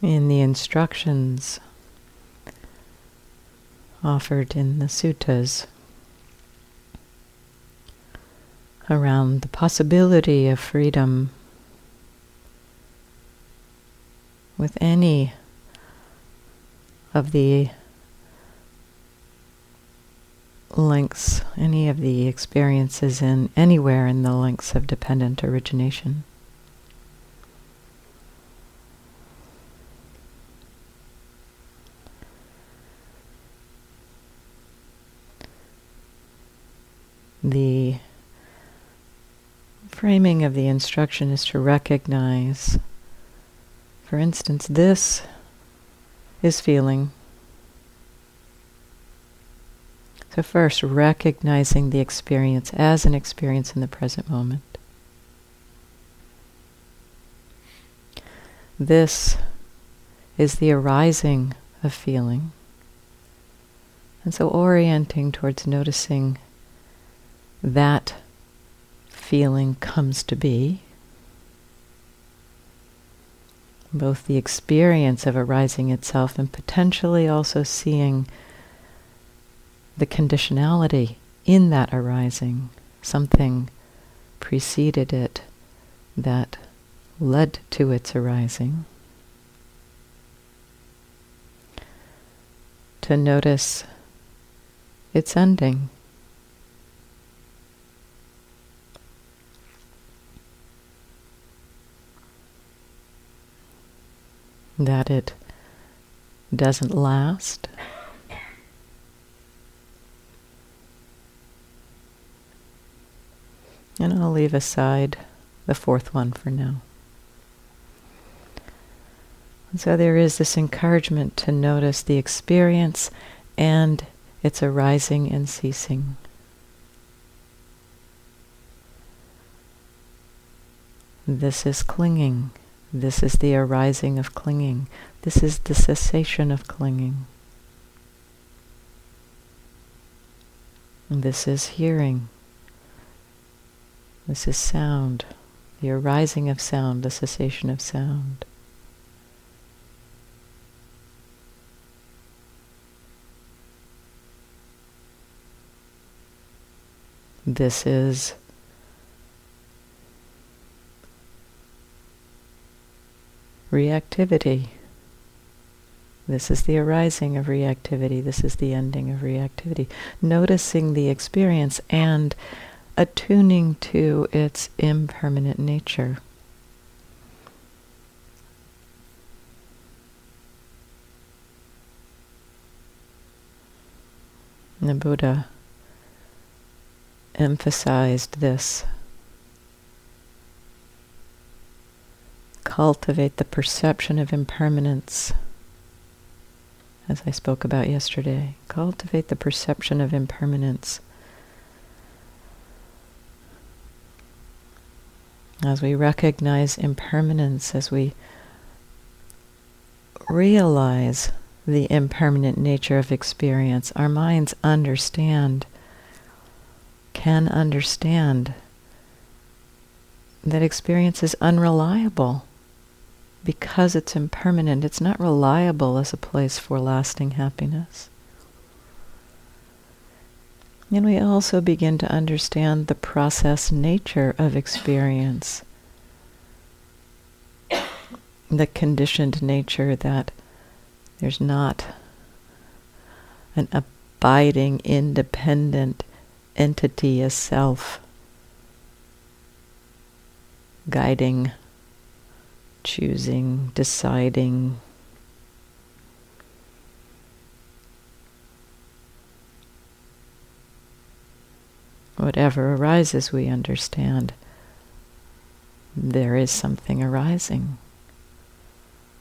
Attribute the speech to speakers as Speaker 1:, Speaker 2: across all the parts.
Speaker 1: in the instructions offered in the suttas around the possibility of freedom with any of the links, any of the experiences in anywhere in the links of dependent origination. The framing of the instruction is to recognize, for instance, this is feeling. So, first, recognizing the experience as an experience in the present moment. This is the arising of feeling. And so, orienting towards noticing that feeling comes to be, both the experience of arising itself and potentially also seeing the conditionality in that arising, something preceded it that led to its arising. To notice its ending. That it doesn't last. And I'll leave aside the fourth one for now. And so there is this encouragement to notice the experience and its arising and ceasing. This is clinging. This is the arising of clinging. This is the cessation of clinging. This is hearing. This is sound, the arising of sound, the cessation of sound. This is reactivity. This is the arising of reactivity. This is the ending of reactivity. Noticing the experience and attuning to its impermanent nature. The Buddha emphasized this cultivate the perception of impermanence, as I spoke about yesterday. Cultivate the perception of impermanence. As we recognize impermanence, as we realize the impermanent nature of experience, our minds understand, can understand that experience is unreliable because it's impermanent, it's not reliable as a place for lasting happiness. And we also begin to understand the process nature of experience, the conditioned nature that there's not an abiding, independent entity as self guiding choosing, deciding. Whatever arises, we understand there is something arising.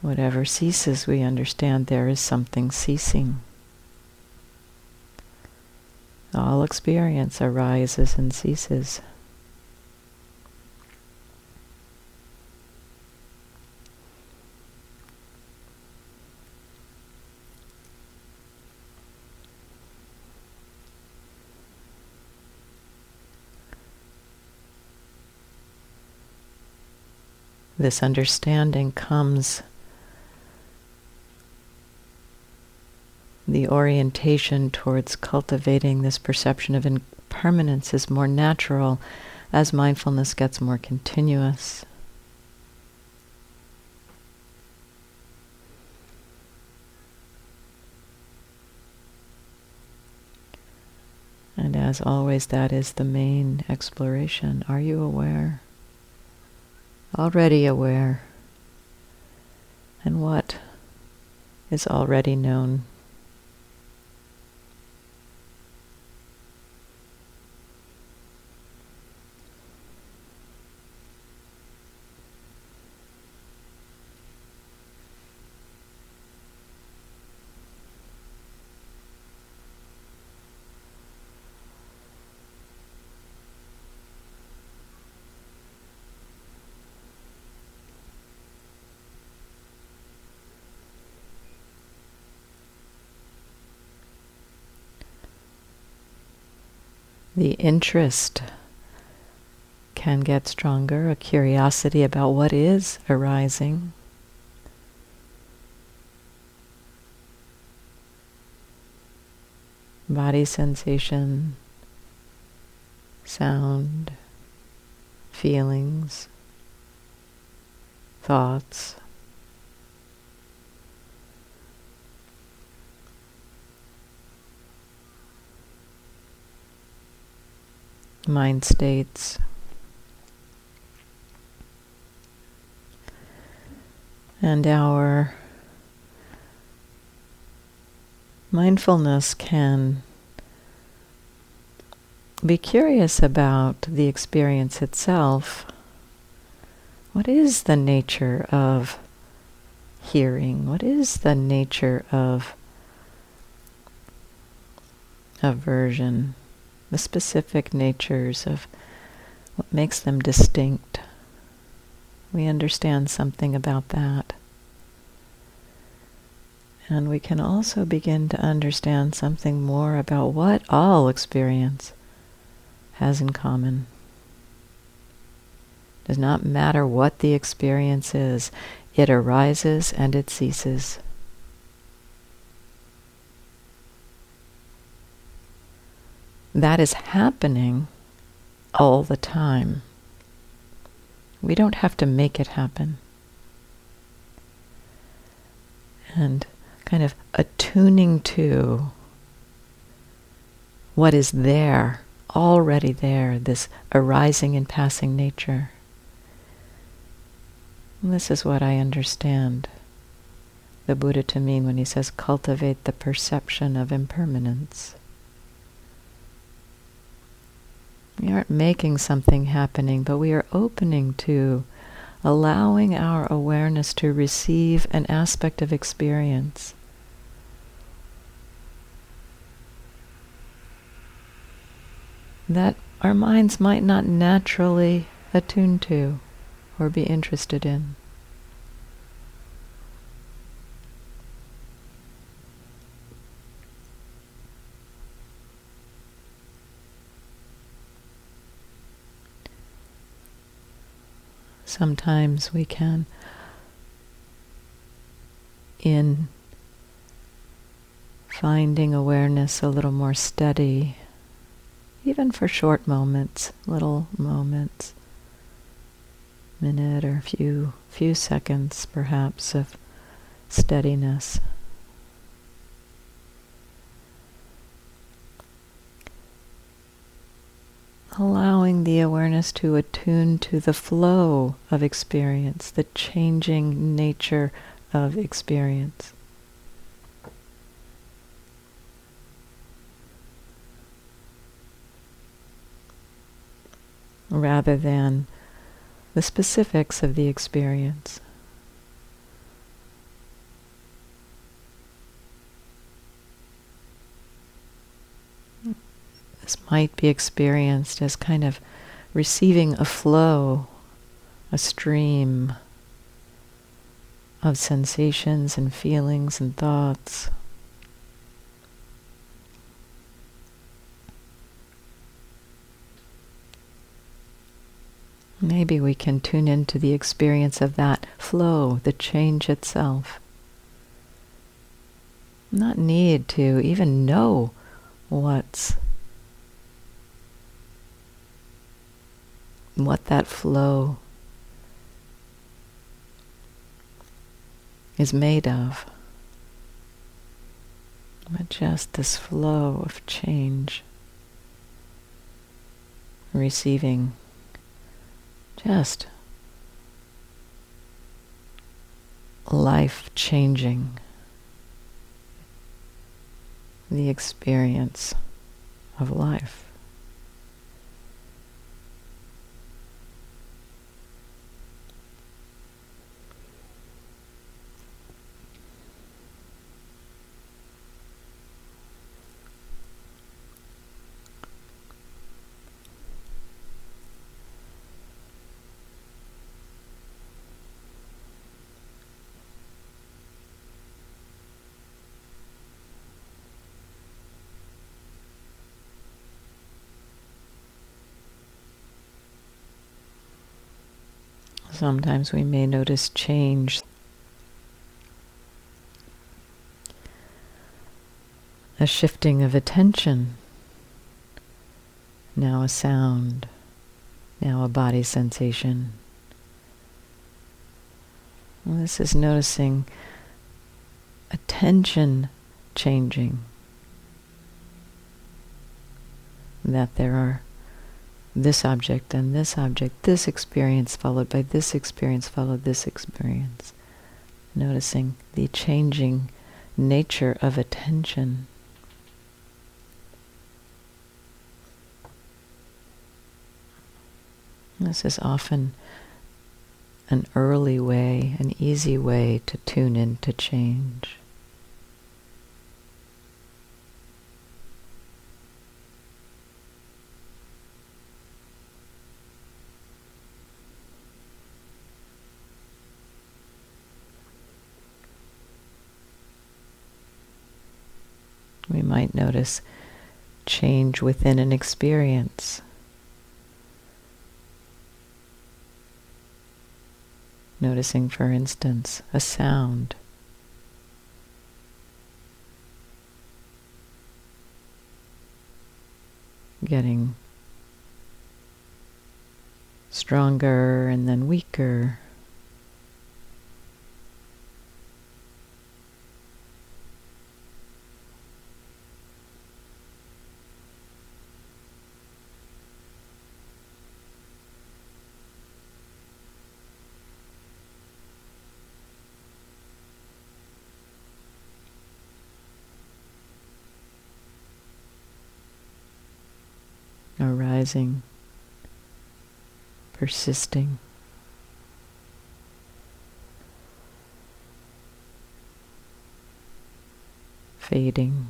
Speaker 1: Whatever ceases, we understand there is something ceasing. All experience arises and ceases. This understanding comes the orientation towards cultivating this perception of impermanence is more natural as mindfulness gets more continuous. And as always, that is the main exploration. Are you aware? Already aware. And what is already known? The interest can get stronger, a curiosity about what is arising. Body sensation, sound, feelings, thoughts. Mind states. And our mindfulness can be curious about the experience itself. What is the nature of hearing? What is the nature of aversion? The specific natures of what makes them distinct. We understand something about that. And we can also begin to understand something more about what all experience has in common. It does not matter what the experience is, it arises and it ceases. That is happening all the time. We don't have to make it happen. And kind of attuning to what is there, already there, this arising and passing nature. And this is what I understand the Buddha to mean when he says cultivate the perception of impermanence. We aren't making something happening, but we are opening to allowing our awareness to receive an aspect of experience. That our minds might not naturally attune to or be interested in. Sometimes we can, in finding awareness a little more steady, even for short moments, little moments, minute or few few seconds perhaps of steadiness. Allowing the awareness to attune to the flow of experience, the changing nature of experience. Rather than the specifics of the experience. Might be experienced as kind of receiving a flow, a stream of sensations and feelings and thoughts. Maybe we can tune into the experience of that flow, the change itself. not need to even know what's what that flow is made of. But just this flow of change, receiving just life changing the experience of life. Sometimes we may notice change. A shifting of attention. Now a sound. Now a body sensation. This is noticing attention changing. That there are this object and this object, this experience followed by this experience followed this experience. Noticing the changing nature of attention. This is often an early way, an easy way to tune into change. We might notice change within an experience. Noticing, for instance, a sound. Getting stronger and then weaker. Arising, persisting. Fading.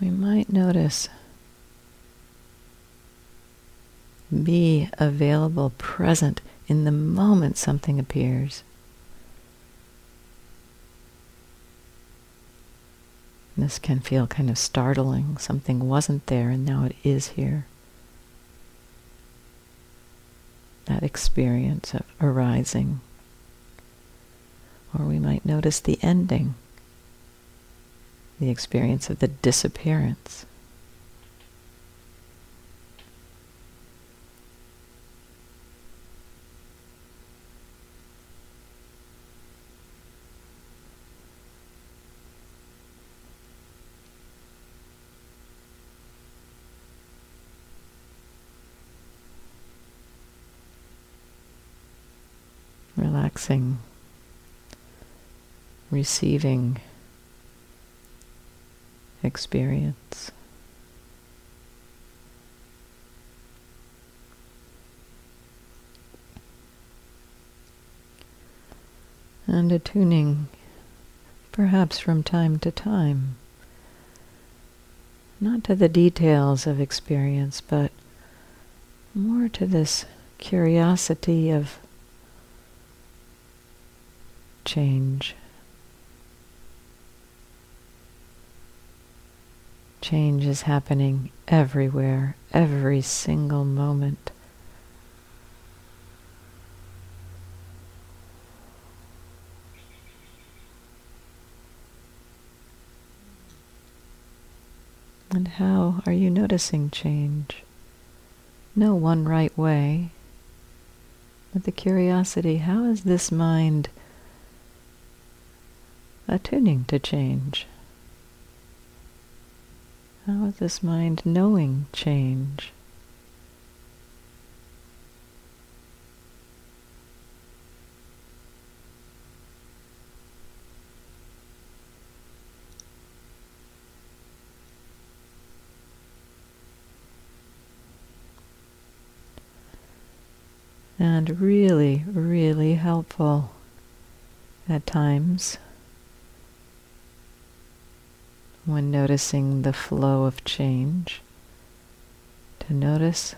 Speaker 1: We might notice be available, present in the moment something appears. This can feel kind of startling. Something wasn't there and now it is here. That experience of arising. Or we might notice the ending, the experience of the disappearance. Relaxing, receiving experience. And attuning, perhaps from time to time, not to the details of experience, but more to this curiosity of change. Change is happening everywhere, every single moment. And how are you noticing change? No one right way, but the curiosity how is this mind attuning to change? How is this mind knowing change? and really, really helpful at times when noticing the flow of change, to notice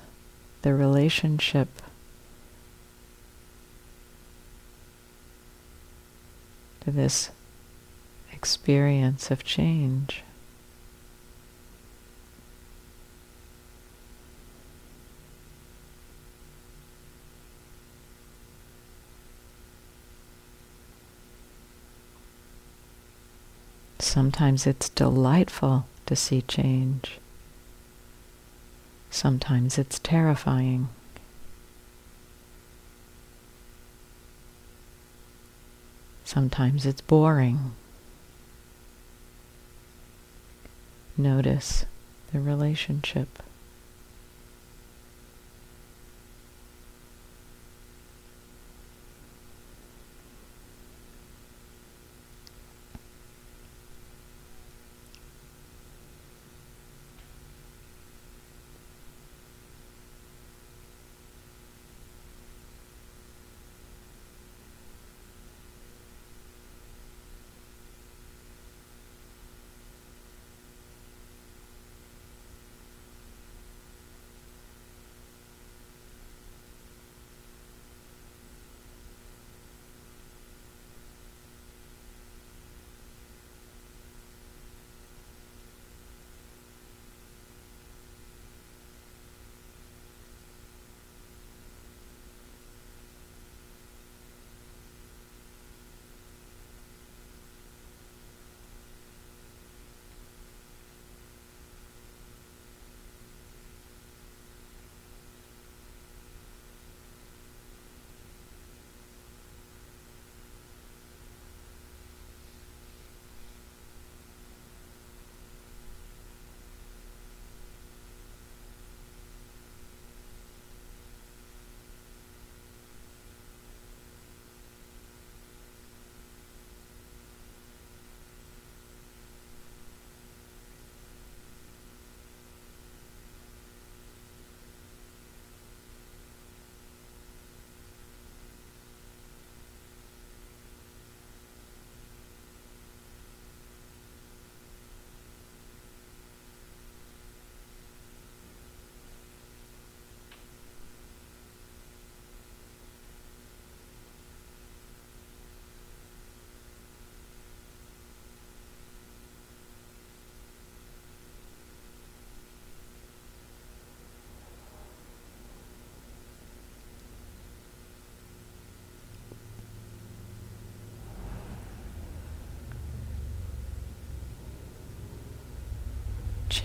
Speaker 1: the relationship to this experience of change. Sometimes it's delightful to see change. Sometimes it's terrifying. Sometimes it's boring. Notice the relationship.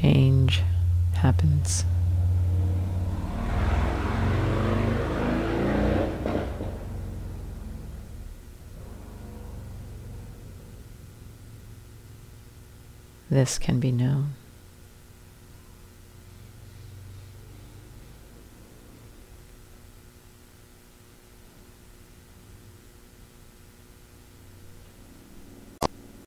Speaker 1: Change happens. This can be known.